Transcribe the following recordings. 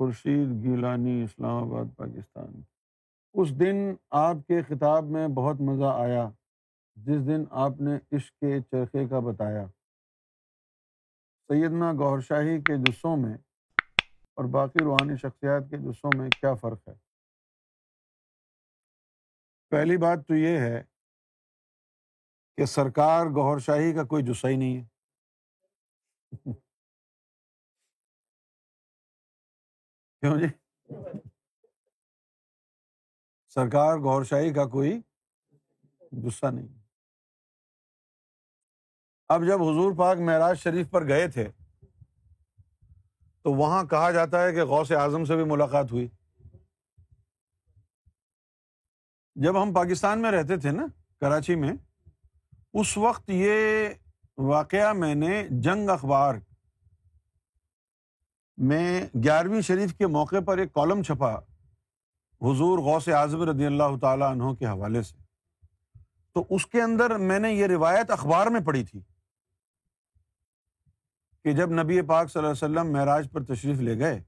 خورشید، گیلانی، اسلام آباد، پاکستان۔ اس دن آپ کے خطاب میں بہت مزہ آیا، جس دن آپ نے عشق کے چرخے کا بتایا۔ سیدنا گور شاہی کے جسوں میں اور باقی روحانی شخصیات کے جسوں میں کیا فرق ہے؟ پہلی بات تو یہ ہے کہ سرکار گور شاہی کا کوئی جسا ہی نہیں ہے۔ کیوں جی؟ سرکار گور شاہی کا کوئی جسا نہیں۔ اب جب حضور پاک معراج شریف پر گئے تھے، تو وہاں کہا جاتا ہے کہ غوث اعظم سے بھی ملاقات ہوئی۔ جب ہم پاکستان میں رہتے تھے نا، کراچی میں، اس وقت یہ واقعہ میں نے جنگ اخبار میں گیارہویں شریف کے موقع پر ایک کالم چھپا حضور غوث اعظم رضی اللہ تعالیٰ عنہ کے حوالے سے۔ تو اس کے اندر میں نے یہ روایت اخبار میں پڑھی تھی کہ جب نبی پاک صلی اللہ علیہ وسلم معراج پر تشریف لے گئے،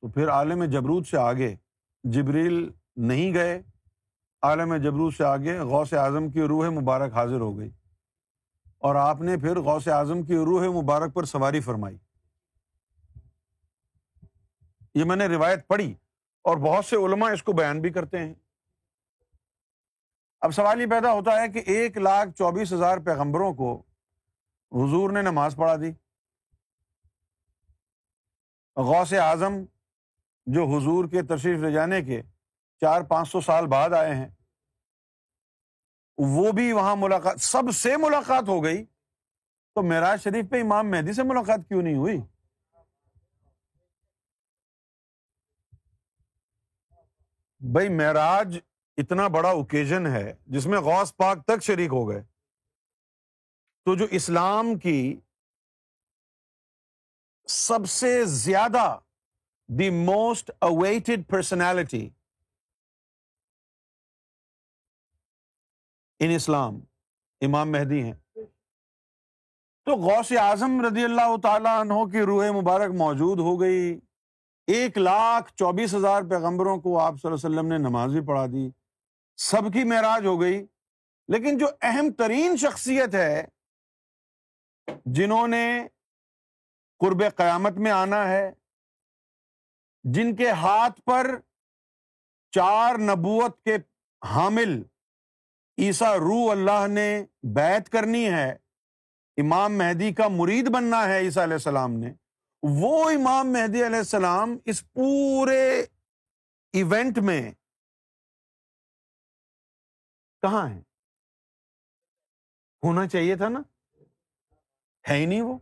تو پھر عالم جبروت سے آگے جبریل نہیں گئے، عالم جبروت سے آگے غوث اعظم کی روح مبارک حاضر ہو گئی اور آپ نے پھر غوث اعظم کی روح مبارک پر سواری فرمائی۔ یہ میں نے روایت پڑھی اور بہت سے علماء اس کو بیان بھی کرتے ہیں۔ اب سوال یہ پیدا ہوتا ہے کہ ایک لاکھ چوبیس ہزار پیغمبروں کو حضور نے نماز پڑھا دی۔ غوث اعظم جو حضور کے تشریف لے جانے کے چار پانچ سو سال بعد آئے ہیں، وہ بھی وہاں ملاقات، سب سے ملاقات ہو گئی۔ تو معراج شریف پہ امام مہدی سے ملاقات کیوں نہیں ہوئی؟ بھائی معراج اتنا بڑا اوکیزن ہے جس میں غوث پاک تک شریک ہو گئے۔ تو جو اسلام کی سب سے زیادہ the most awaited personality in Islam, امام مہدی ہیں۔ تو غوث اعظم رضی اللہ تعالیٰ عنہ کی روح مبارک موجود ہو گئی۔ ایک لاکھ چوبیس ہزار پیغمبروں کو آپ صلی اللہ علیہ وسلم نے نماز بھی پڑھا دی، سب کی معراج ہو گئی۔ لیکن جو اہم ترین شخصیت ہے، جنہوں نے قرب قیامت میں آنا ہے، جن کے ہاتھ پر چار نبوت کے حامل عیسا روح اللہ نے بیت کرنی ہے، امام مہدی کا مرید بننا ہے عیسیٰ علیہ السلام نے۔ وہ امام مہدی علیہ السلام اس پورے ایونٹ میں کہاں ہے ہونا چاہیے تھا نا؟ ہے ہی نہیں وہ۔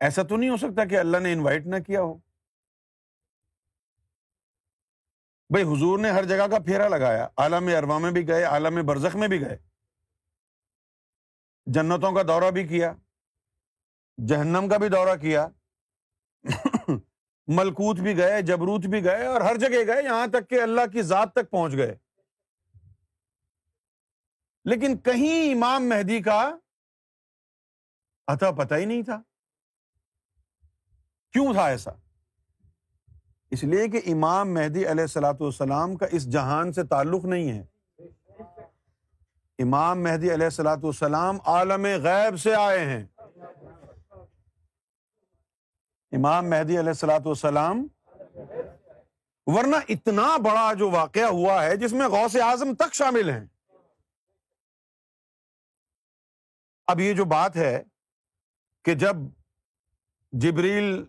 ایسا تو نہیں ہو سکتا کہ اللہ نے انوائٹ نہ کیا ہو۔ بھائی حضور نے ہر جگہ کا پھیرا لگایا۔ عالم اروا میں بھی گئے، عالم برزخ میں بھی گئے۔ جنتوں کا دورہ بھی کیا۔ جہنم کا بھی دورہ کیا۔ ملکوت بھی گئے جبروت بھی گئے اور ہر جگہ گئے یہاں تک کہ اللہ کی ذات تک پہنچ گئے۔ لیکن کہیں امام مہدی کا اتا پتا ہی نہیں تھا۔ کیوں تھا ایسا؟ اس لیے کہ امام مہدی علیہ السلاۃ والسلام کا اس جہان سے تعلق نہیں ہے۔ امام مہدی علیہ السلاۃ والسلام عالم غیب سے آئے ہیں۔ امام مہدی علیہ السلاۃ والسلام، ورنہ اتنا بڑا جو واقعہ ہوا ہے جس میں غوث اعظم تک شامل ہیں۔ اب یہ جو بات ہے کہ جب جبریل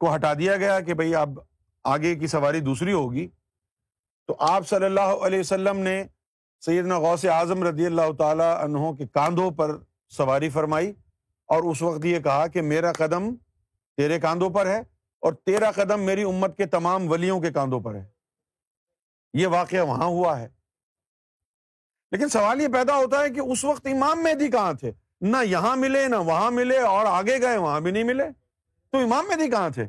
کو ہٹا دیا گیا کہ بھائی اب آگے کی سواری دوسری ہوگی، تو آپ صلی اللہ علیہ وسلم نے سیدنا غوث اعظم رضی اللہ تعالی عنہ کے کاندھوں پر سواری فرمائی اور اس وقت یہ کہا کہ میرا قدم تیرے کاندھوں پر ہے اور تیرا قدم میری امت کے تمام ولیوں کے کاندھوں پر ہے۔ یہ واقعہ وہاں ہوا ہے۔ لیکن سوال یہ پیدا ہوتا ہے کہ اس وقت امام مہدی کہاں تھے؟ نہ یہاں ملے، نہ وہاں ملے اور آگے گئے، وہاں بھی نہیں ملے۔ تو امام مہدی کہاں تھے؟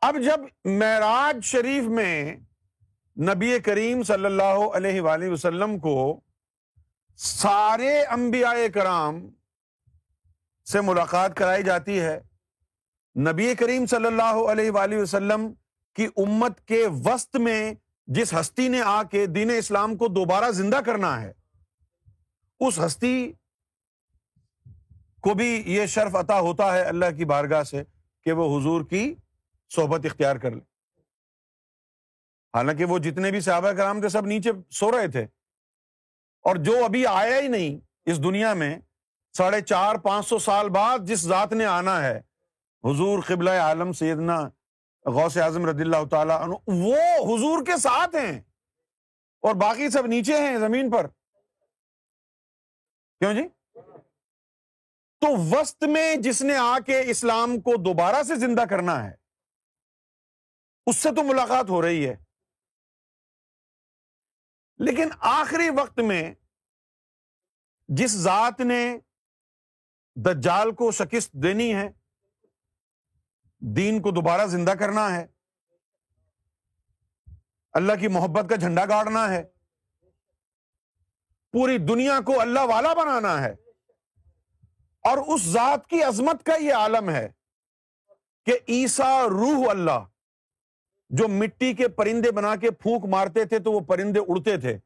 اب جب معراج شریف میں نبی کریم صلی اللہ علیہ وآلہ وسلم کو سارے انبیاء کرام سے ملاقات کرائی جاتی ہے۔ نبی کریم صلی اللہ علیہ وآلہ وسلم کی امت کے وسط میں جس ہستی نے آ کے دین اسلام کو دوبارہ زندہ کرنا ہے، اس ہستی کو بھی یہ شرف عطا ہوتا ہے اللہ کی بارگاہ سے کہ وہ حضور کی صحبت اختیار کر لے۔ حالانکہ وہ جتنے بھی صحابہ کرام تھے، سب نیچے سو رہے تھے۔ اور جو ابھی آیا ہی نہیں اس دنیا میں ساڑھے چار پانچ سو سال بعد جس ذات نے آنا ہے، حضور قبل عالم سیدنا غوث اعظم رضی اللہ تعالیٰ وہ حضور کے ساتھ ہیں اور باقی سب نیچے ہیں زمین پر۔ کیوں جی؟ تو وسط میں جس نے آ کے اسلام کو دوبارہ سے زندہ کرنا ہے، اس سے تو ملاقات ہو رہی ہے۔ لیکن آخری وقت میں جس ذات نے دجال کو شکست دینی ہے، دین کو دوبارہ زندہ کرنا ہے، اللہ کی محبت کا جھنڈا گاڑنا ہے، پوری دنیا کو اللہ والا بنانا ہے۔ اور اس ذات کی عظمت کا یہ عالم ہے کہ عیسا روح اللہ، جو مٹی کے پرندے بنا کے پھونک مارتے تھے تو وہ پرندے اڑتے تھے۔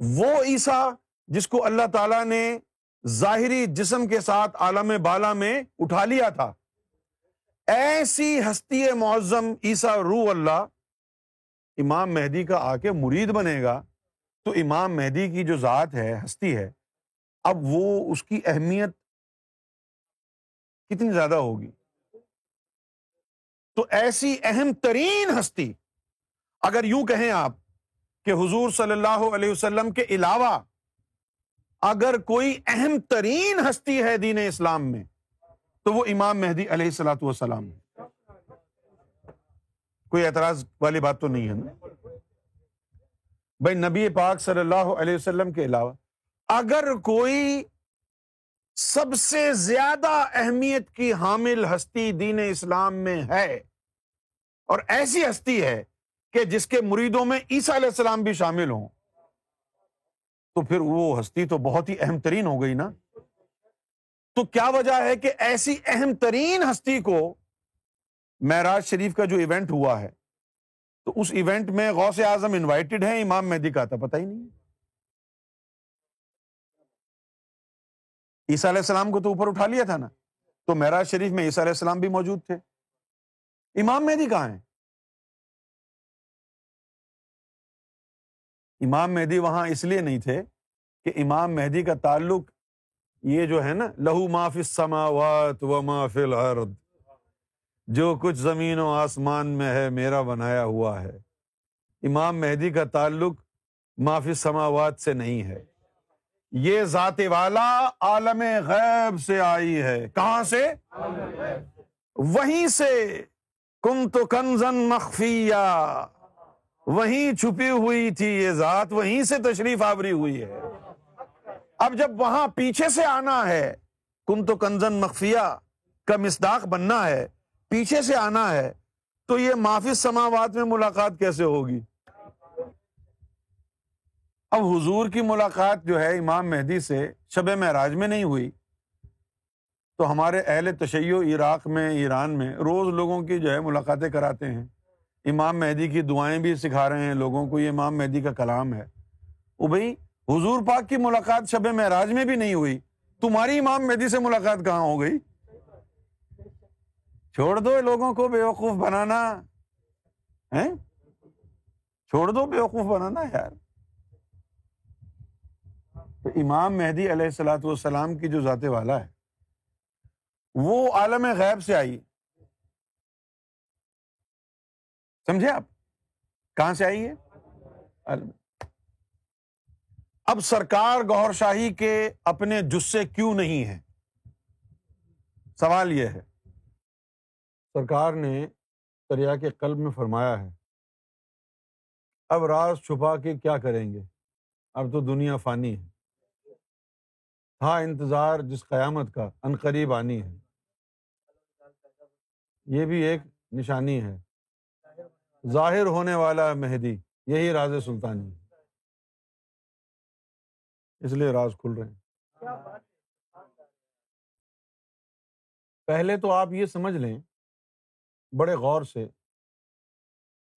وہ عیسا جس کو اللہ تعالی نے ظاہری جسم کے ساتھ عالم بالا میں اٹھا لیا تھا۔ ایسی ہستی معظم عیسا روح اللہ امام مہدی کا آ کے مرید بنے گا۔ تو امام مہدی کی جو ذات ہے، ہستی ہے، اب وہ اس کی اہمیت کتنی زیادہ ہوگی؟ تو ایسی اہم ترین ہستی، اگر یوں کہیں آپ کہ حضور صلی اللہ علیہ وسلم کے علاوہ اگر کوئی اہم ترین ہستی ہے دین اسلام میں، تو وہ امام مہدی علیہ السلاۃ والسلام کوئی اعتراض والی بات تو نہیں ہے نا؟ بھائی، نبی پاک صلی اللہ علیہ وسلم کے علاوہ اگر کوئی سب سے زیادہ اہمیت کی حامل ہستی دین اسلام میں ہے اور ایسی ہستی ہے کہ جس کے مریدوں میں عیسیٰ علیہ السلام بھی شامل ہوں تو پھر وہ ہستی تو بہت ہی اہم ترین ہو گئی نا۔ تو کیا وجہ ہے کہ ایسی اہم ترین ہستی کو معراج شریف کا جو ایونٹ ہوا ہے، تو اس ایونٹ میں غوث اعظم انوائٹیڈ ہے امام مہدی کا تھا، پتہ ہی نہیں۔ عیسیٰ علیہ السلام کو تو اوپر اٹھا لیا تھا نا۔ تو معراج شریف میں عیسیٰ علیہ السلام بھی موجود تھے۔ امام مہدی کہاں ہیں؟ امام مہدی وہاں اس لیے نہیں تھے کہ امام مہدی کا تعلق یہ جو ہے نا، لہو معاف سماوات و معاف الارض، جو کچھ زمین و آسمان میں ہے، میرا بنایا ہوا ہے۔ امام مہدی کا تعلق معافی سماوات سے نہیں ہے۔ یہ ذات والا عالم غیب سے آئی ہے۔ کہاں سے؟ وہیں سے۔ کم تو کنزن مخفیا وہیں چھپی ہوئی تھی یہ ذات، وہیں سے تشریف آوری ہوئی ہے۔ اب جب وہاں پیچھے سے آنا ہے، کم تو کنزن مخفیا کا مصداق بننا ہے، پیچھے سے آنا ہے، تو یہ معافی سماوات میں ملاقات کیسے ہوگی؟ اب حضور کی ملاقات جو ہے امام مہدی سے شب معراج میں نہیں ہوئی۔ تو ہمارے اہل تشیع عراق میں، ایران میں روز لوگوں کی جو ہے ملاقاتیں کراتے ہیں۔ امام مہدی کی دعائیں بھی سکھا رہے ہیں لوگوں کو، یہ امام مہدی کا کلام ہے۔ وہ بھائی، حضور پاک کی ملاقات شب معراج میں بھی نہیں ہوئی۔ تمہاری امام مہدی سے ملاقات کہاں ہو گئی؟ چھوڑ دو لوگوں کو بیوقوف بنانا۔ چھوڑ دو بیوقوف بنانا یار۔ تو امام مہدی علیہ السلاۃ والسلام کی جو ذات والا ہے، وہ عالم غیب سے آئی۔ سمجھے آپ؟ کہاں سے آئی ہے اب سرکار گور شاہی کے اپنے جسے کیوں نہیں ہے سوال یہ ہے۔ سرکار نے دریا کے قلب میں فرمایا ہے، اب راز چھپا کے کیا کریں گے؟ اب تو دنیا فانی ہے۔ ہاں انتظار جس قیامت کا، ان قریب آنی ہے۔ یہ بھی ایک نشانی ہے۔ ظاہر ہونے والا مہدی یہی راز سلطانی۔ ہے اس لیے راز کھل رہے ہیں۔ پہلے تو آپ یہ سمجھ لیں بڑے غور سے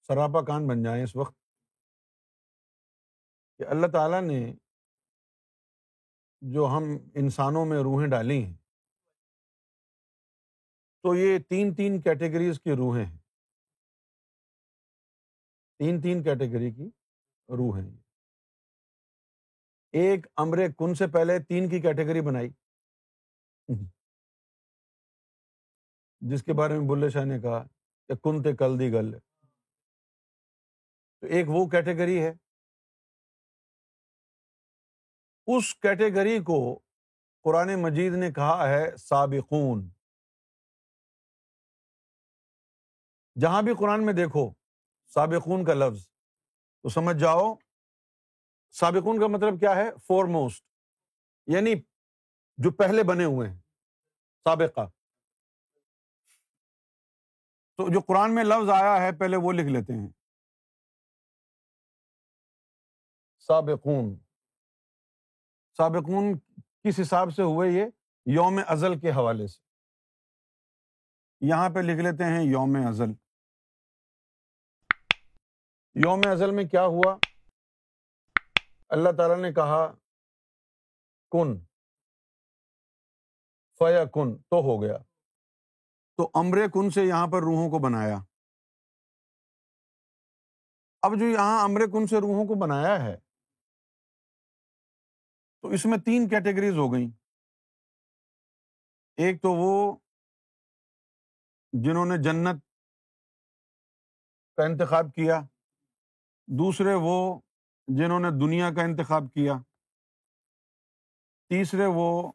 سراپا کان بن جائیں اس وقت کہ اللہ تعالیٰ نے جو ہم انسانوں میں روحیں ڈالی ہیں تو یہ تین تین کیٹیگریز کی روحیں ہیں۔ تین تین کیٹیگری کی روحیں ایک امر کن سے پہلے تین کی کیٹیگری بنائی۔ جس کے بارے میں بلے شاہ نے کہا کہ کن تے کل دی گل۔ تو ایک وہ کیٹیگری ہے۔ اس کیٹیگری کو قرآن مجید نے کہا ہے سابقون۔ جہاں بھی قرآن میں دیکھو سابقون کا لفظ۔ تو سمجھ جاؤ۔ سابقون کا مطلب کیا ہے؟ فور موسٹ یعنی جو پہلے بنے ہوئے ہیں، سابقہ۔ تو جو قرآن میں لفظ آیا ہے، پہلے وہ لکھ لیتے ہیں۔ سابقون۔ سابقون کس حساب سے ہوئے یہ؟ یوم ازل کے حوالے سے۔ یہاں پہ لکھ لیتے ہیں یوم ازل۔ یوم ازل میں کیا ہوا؟ اللہ تعالیٰ نے کہا، کن، فیا کن، تو ہو گیا۔ تو امر کن سے یہاں پر روحوں کو بنایا۔ اب جو یہاں امر کن سے روحوں کو بنایا ہے، تو اس میں تین کیٹیگریز ہو گئیں۔ ایک تو وہ جنہوں نے جنت کا انتخاب کیا۔ دوسرے وہ جنہوں نے دنیا کا انتخاب کیا۔ تیسرے وہ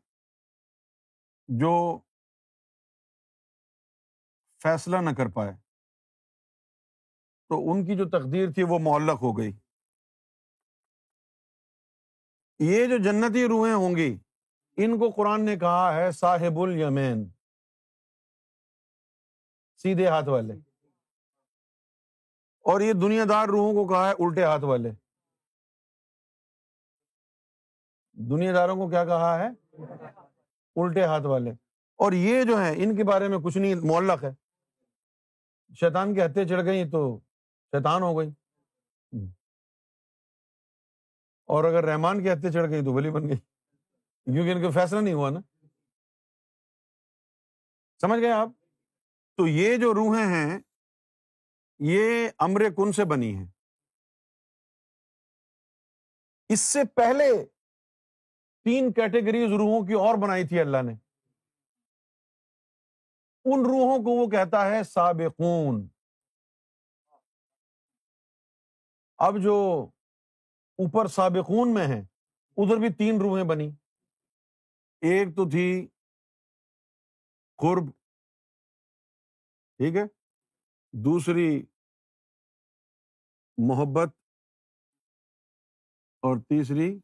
جو فیصلہ نہ کر پائے۔ تو ان کی جو تقدیر تھی وہ معلق ہو گئی۔ یہ جو جنتی روحیں ہوں گی، ان کو قرآن نے کہا ہے، صاحب الیمین۔ سیدھے ہاتھ والے۔ اور یہ دنیا دار روحوں کو کہا ہے الٹے ہاتھ والے۔ دنیا داروں کو کیا کہا ہے؟ الٹے ہاتھ والے۔ اور یہ جو ہے ان کے بارے میں کچھ نہیں، معلق ہے۔ شیطان کی ہتھے چڑھ گئی تو شیطان ہو گئی۔ اور اگر رحمان کی ہتھے چڑھ گئی تو ولی بن گئی کیونکہ ان کا فیصلہ نہیں ہوا نا۔ سمجھ گئے آپ؟ تو یہ جو روحیں ہیں یہ امر کن سے بنی ہیں اس سے پہلے تین کیٹیگریز روحوں کی اور بنائی تھی اللہ نے۔ ان روحوں کو وہ کہتا ہے سابقون۔ اب جو اوپر سابقون میں ہیں، ادھر بھی تین روحیں بنی ایک تو تھی قرب۔ ٹھیک ہے؟ دوسری محبت اور تیسری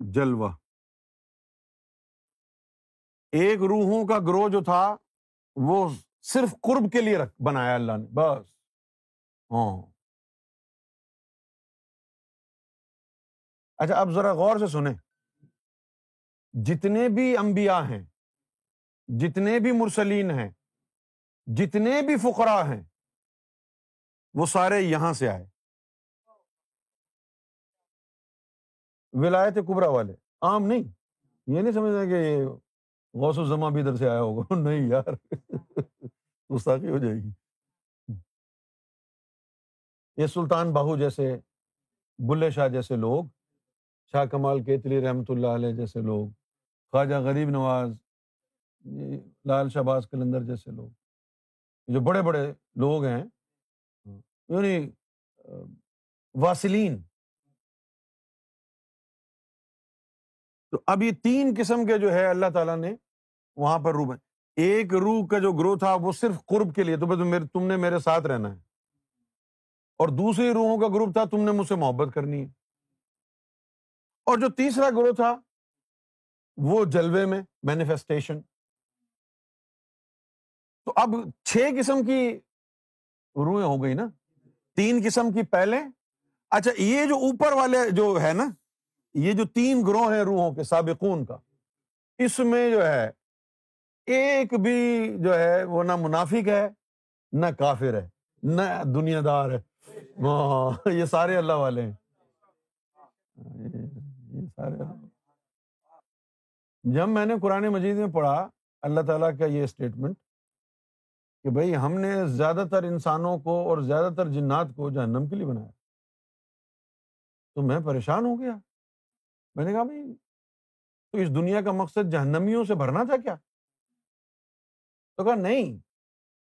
جلوہ۔ ایک روحوں کا گروہ جو تھا، وہ صرف قرب کے لیے بنایا اللہ نے، بس۔ ہاں۔ اچھا اب ذرا غور سے سنیں۔ جتنے بھی انبیاء ہیں، جتنے بھی مرسلین ہیں جتنے بھی فقرا ہیں، وہ سارے یہاں سے آئے۔ ولایت کبرا والے، عام نہیں۔ یہ نہیں سمجھنا کہ یہ غوث الزما بھی ادھر سے آیا ہوگا۔ نہیں یار، گستاخی ہو جائے گی۔ یہ سلطان باہو جیسے، بلے شاہ جیسے لوگ، شاہ کمال کیتلی رحمۃ اللہ علیہ جیسے لوگ، خواجہ غریب نواز، لال شہباز کلندر جیسے لوگ۔ جو بڑے بڑے لوگ ہیں یعنی واسلین تو اب یہ تین قسم کے جو ہے اللہ تعالیٰ نے وہاں پر روح ایک روح کا جو گروہ تھا وہ صرف قرب کے لیے تو تم نے میرے ساتھ رہنا ہے۔ اور دوسری روحوں کا گروپ تھا تم نے مجھ سے محبت کرنی ہے۔ اور جو تیسرا گروہ تھا وہ جلوے میں مینیفیسٹیشن تو اب چھ قسم کی روحیں ہو گئی نا۔ تین قسم کی پہلے۔ اچھا یہ جو اوپر والے جو ہے نا، یہ جو تین گروہ ہیں روحوں کے، سابقون کا، اس میں جو ہے، ایک بھی جو ہے، وہ نہ منافق ہے، نہ کافر ہے، نہ دنیا دار ہے یہ سارے اللہ والے ہیں۔ یہ سارے جب میں نے قرآن مجید میں پڑھا، اللہ تعالیٰ کا یہ اسٹیٹمنٹ کہ بھائی ہم نے زیادہ تر انسانوں کو اور زیادہ تر جنات کو جہنم کے لیے بنایا۔ تو میں پریشان ہو گیا۔ میں نے کہا بھائی، تو اس دنیا کا مقصد جہنمیوں سے بھرنا تھا کیا؟ تو کہا نہیں،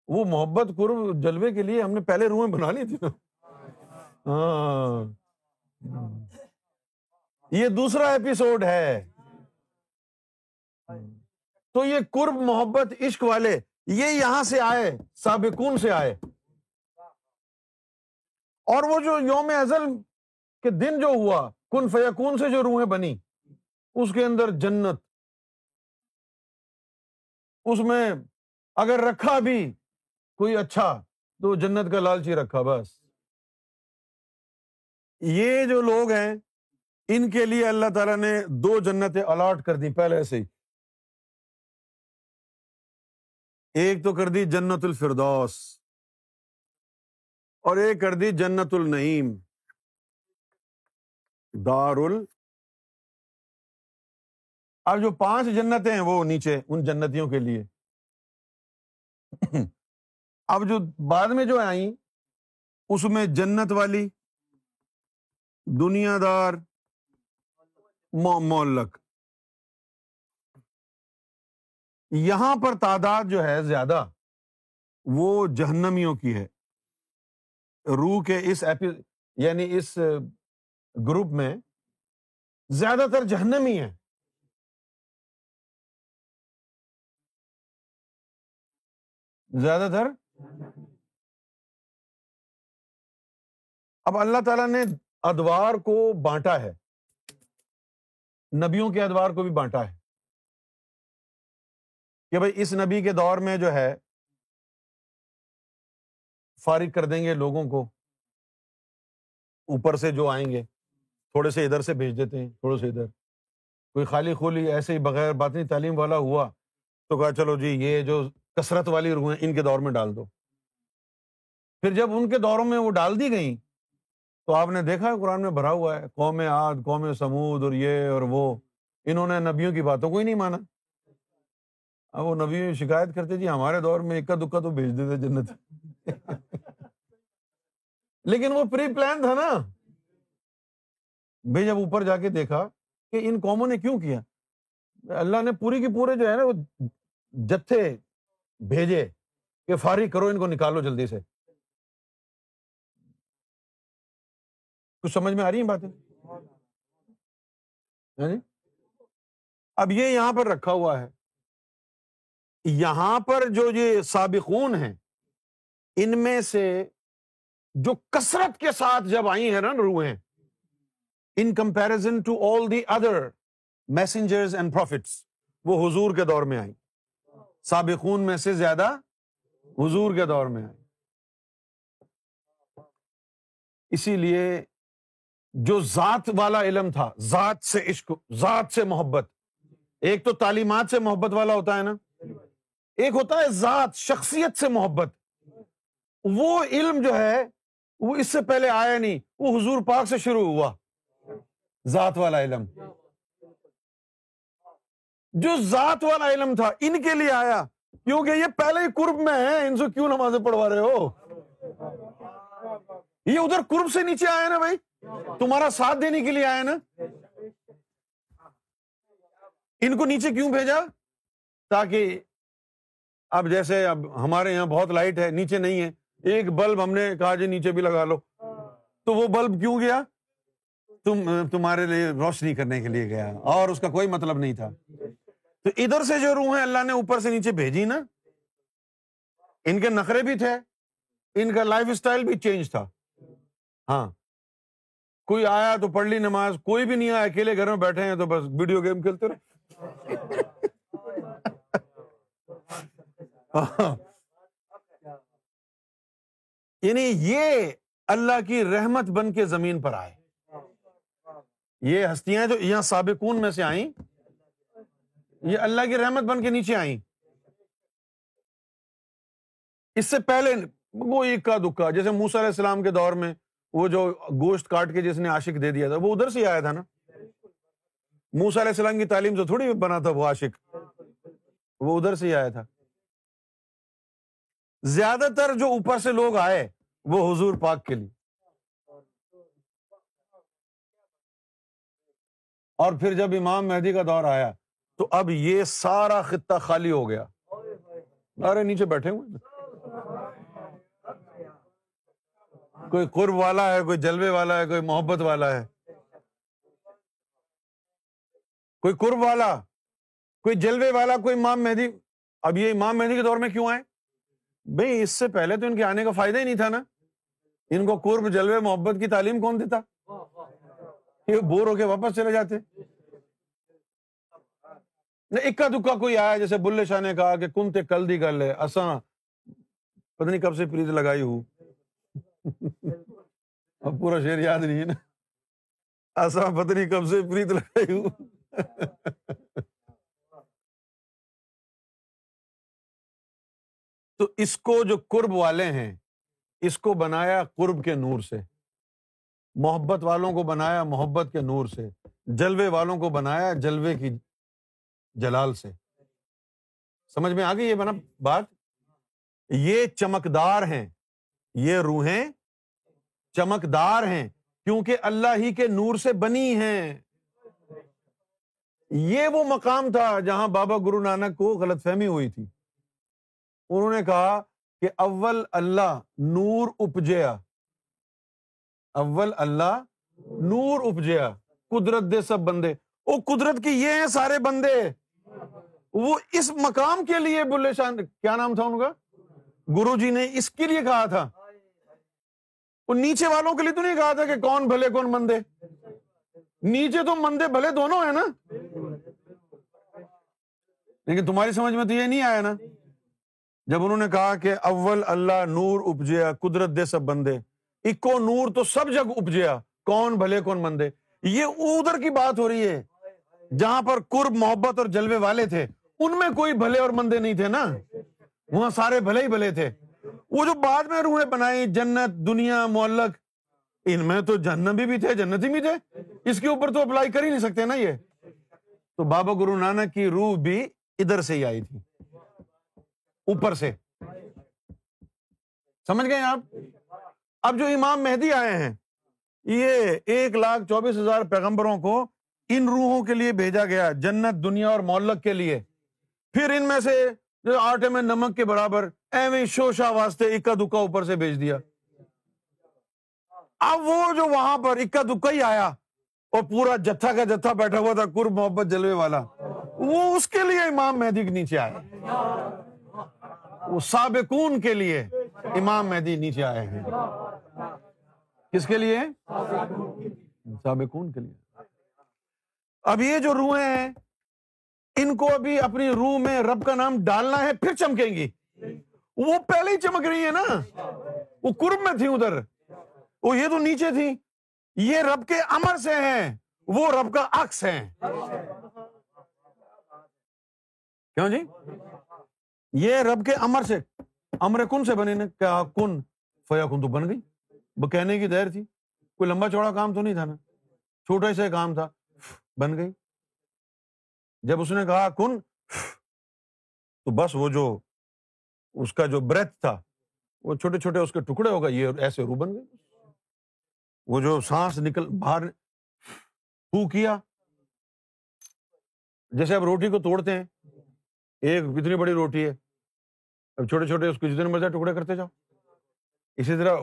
وہ محبت قرب جلوے کے لیے ہم نے پہلے روحیں بنا لی تھی نا۔ ہاں۔ یہ دوسرا ایپیسوڈ ہے۔ تو یہ قرب محبت عشق والے یہ یہاں سے آئے، سابقون سے آئے۔ اور وہ جو یوم ازل کے دن جو ہوا، کن فیکون سے جو روحیں بنی اس کے اندر جنت۔ اس میں اگر رکھا بھی کوئی اچھا تو جنت کا لالچی رکھا، بس۔ یہ جو لوگ ہیں، ان کے لیے اللہ تعالیٰ نے دو جنتیں الاٹ کر دی پہلے سے ہی۔ ایک تو کر دی جنت الفردوس اور ایک کر دی جنت النعیم۔ دار ال اب جو پانچ جنتیں ہیں وہ نیچے، ان جنتیوں کے لیے۔ اب جو بعد میں جو آئیں، اس میں جنت والی، دنیا دار مولک۔ یہاں پر تعداد جو ہے زیادہ، وہ جہنمیوں کی ہے۔ روح کے اس ایپی یعنی اس گروپ میں زیادہ تر جہنمی ہے زیادہ تر؟ اب اللہ تعالیٰ نے ادوار کو بانٹا ہے۔ نبیوں کے ادوار کو بھی بانٹا ہے۔ کہ بھائی اس نبی کے دور میں جو ہے، فارغ کر دیں گے لوگوں کو۔ اوپر سے جو آئیں گے، تھوڑے سے ادھر سے بھیج دیتے ہیں، تھوڑے سے ادھر۔ کوئی خالی خولی ایسے ہی بغیر باطنی تعلیم والا ہوا تو کہا چلو جی یہ جو کثرت والی روحیں ان کے دور میں ڈال دو۔ پھر جب ان کے دوروں میں وہ ڈال دی گئیں، تو آپ نے دیکھا قرآن میں بھرا ہوا ہے، قوم آد قوم سمود اور یہ اور وہ۔ انہوں نے نبیوں کی باتوں کو ہی نہیں مانا۔ اب وہ نبی شکایت کرتے جی ہمارے دور میں اکا دکا تو بھیج دیتے جنت۔ لیکن وہ پری پلان تھا نا۔ بھائی جب اوپر جا کے دیکھا کہ ان قوموں نے کیوں کیا؟ اللہ نے پوری کی پورے جو ہے نا وہ جتھے بھیجے کہ فارغ کرو، ان کو نکالو جلدی سے۔ کچھ سمجھ میں آ رہی ہیں باتیں؟ ہاں جی۔ اب یہ یہاں پر رکھا ہوا ہے۔ یہاں پر جو یہ سابقون ہیں، ان میں سے جو کثرت کے ساتھ جب آئی ہیں نا روحیں in comparison to all the other messengers and prophets وہ حضور کے دور میں آئی سابقون میں سے زیادہ حضور کے دور میں آئی اسی لیے جو ذات والا علم تھا، ذات سے عشق، ذات سے محبت، ایک تو تعلیمات سے محبت والا ہوتا ہے نا۔ ایک ہوتا ہے ذات، شخصیت سے محبت۔ وہ علم جو ہے، وہ اس سے پہلے آیا نہیں، وہ حضور پاک سے شروع ہوا۔ ذات والا علم۔ جو ذات والا علم تھا، ان کے لیے آیا۔ کیونکہ یہ پہلے ہی قرب میں ہے ان سے کیوں نمازیں پڑھوا رہے ہو؟ یہ ادھر قرب سے نیچے آیا نا بھائی؟ تمہارا ساتھ دینے کے لیے آیا نا؟ ان کو نیچے کیوں بھیجا؟ تاکہ اب جیسے اب ہمارے یہاں بہت لائٹ ہے، نیچے نہیں ہے۔ ایک بلب ہم نے کہا جی نیچے بھی لگا لو۔ تو وہ بلب کیوں گیا؟ تم، تمہارے لیے روشنی کرنے کے لیے گیا۔ اور اس کا کوئی مطلب نہیں تھا۔ تو ادھر سے جو روح ہے اللہ نے اوپر سے نیچے بھیجی نا، ان کے نخرے بھی تھے، ان کا لائف اسٹائل بھی چینج تھا۔ ہاں۔ کوئی آیا تو پڑھ لی نماز، کوئی بھی نہیں آیا، اکیلے گھر میں بیٹھے ہیں تو بس ویڈیو گیم کھیلتے رہے یعنی یہ اللہ کی رحمت بن کے زمین پر آئے۔ یہ ہستیاں جو یہاں سابقون میں سے آئیں، یہ اللہ کی رحمت بن کے نیچے آئیں۔ اس سے پہلے وہ اکا دکا، جیسے موسا علیہ السلام کے دور میں وہ جو گوشت کاٹ کے جس نے عاشق دے دیا تھا، وہ ادھر سے آیا تھا نا۔ موسا علیہ السلام کی تعلیم سے تھوڑی بنا تھا وہ عاشق، وہ ادھر سے ہی آیا تھا۔ زیادہ تر جو اوپر سے لوگ آئے، وہ حضور پاک کے لیے۔ اور پھر جب امام مہدی کا دور آیا، تو اب یہ سارا خطہ خالی ہو گیا۔ ارے نیچے بیٹھے ہوئے۔ کوئی قرب والا ہے، کوئی جلوے والا ہے، کوئی محبت والا ہے۔ کوئی قرب والا، کوئی جلوے والا، کوئی امام مہدی۔ اب یہ امام مہدی کے دور میں کیوں آئے؟ بھائی، اس سے پہلے تو ان کے آنے کا فائدہ ہی نہیں تھا نا۔ ان کو قرب جلوے محبت کی تعلیم کون دیتا؟ یہ بور ہو کے واپس چلے جاتے۔ اکا دکا کوئی آیا، جیسے بلے شاہ نے کہا کہ کن تے کل دی گل ہے۔ اساں پتہ نہیں کب سے پریت لگائی ہوں اب پورا شعر یاد نہیں ہے نا۔ اساں پتہ نہیں کب سے پریت لگائی ہوں تو اس کو جو قرب والے ہیں، اس کو بنایا قرب کے نور سے۔ محبت والوں کو بنایا محبت کے نور سے۔ جلوے والوں کو بنایا جلوے کی جلال سے۔ سمجھ میں آ گئی یہ بنا بات؟ یہ چمکدار ہیں۔ یہ روحیں چمکدار ہیں۔ کیونکہ اللہ ہی کے نور سے بنی ہیں۔ یہ وہ مقام تھا جہاں بابا گرو نانک کو غلط فہمی ہوئی تھی۔ انہوں نے کہا کہ اول اللہ نور اپجیا۔ اول اللہ نور اپجیا۔ قدرت دے سب بندے۔ وہ قدرت کی یہ ہیں سارے بندے۔ وہ اس مقام کے لیے بلے شان۔ کیا نام تھا ان کا؟ گرو جی نے اس کے لیے کہا تھا۔ وہ نیچے والوں کے لیے تو نہیں کہا تھا کہ کون بھلے، کون مندے۔ نیچے تو مندے بھلے دونوں ہیں نا۔ لیکن تمہاری سمجھ میں تو یہ نہیں آیا نا۔ جب انہوں نے کہا کہ اول اللہ نور اپجیا، قدرت دے سب بندے۔ اکو نور تو سب جگ اپجیا، کون بھلے، کون مندے۔ یہ ادھر کی بات ہو رہی ہے، جہاں پر قرب، محبت اور جلوے والے تھے۔ ان میں کوئی بھلے اور مندے نہیں تھے نا۔ وہاں سارے بھلے ہی بھلے تھے۔ وہ جو بعد میں روحیں بنائی جنت، دنیا، معلق، ان میں تو جنت بھی تھے جنت ہی بھی تھے۔ اس کے اوپر تو اپلائی کر ہی نہیں سکتے نا یہ۔ تو بابا گرو نانک کی روح بھی ادھر سے ہی آئی تھی۔ اوپر سے۔ سمجھ گئے آپ؟ اب جو امام مہدی آئے ہیں، یہ ایک لاکھ چوبیس ہزار پیغمبروں کو ان روحوں کے لیے بھیجا گیا، جنت، دنیا اور مولک کے لیے۔ پھر ان میں سے جو آٹے میں نمک کے برابر ایویں شوشا واسطے اکا دکا اوپر سے بھیج دیا۔ اب وہ جو وہاں پر اکا دکا ہی آیا اور پورا جتھا کا جتھا بیٹھا ہوا تھا، قرب محبت جلوے والا۔ وہ اس کے لیے امام مہدی کے نیچے آیا وہ سابقون کے لیے امام مہدی نیچے آئے ہیں۔ کس کے لیے؟ سابقون کے لیے۔ اب یہ جو روحیں ہیں، ان کو ابھی اپنی روح میں رب کا نام ڈالنا ہے، پھر چمکیں گی۔ وہ پہلے ہی چمک رہی ہے نا۔ وہ قرب میں تھی ادھر۔ وہ یہ تو نیچے تھی یہ رب کے امر سے ہیں۔ وہ رب کا عکس ہے کیوں جی؟ یہ رب کے امر سے، امر کن سے بنے کیا کن؟ فیا کن تو بن گئی۔ وہ کہنے کی دیر تھی۔ کوئی لمبا چوڑا کام تو نہیں تھا نا؟ چھوٹا سا کام تھا۔ بن گئی۔ جب اس نے کہا کن، تو بس وہ جو اس کا جو برتھ تھا، وہ چھوٹے چھوٹے اس کے ٹکڑے ہو گئے۔ یہ ایسے رو بن گئے۔ وہ جو سانس نکل، باہر پو کیا۔ جیسے اب روٹی کو توڑتے ہیں۔ ایک اتنی بڑی روٹی ہے۔ اب چھوٹے چھوٹے اس کو جتنے مرضی ٹکڑے کرتے جاؤ۔ اسی طرح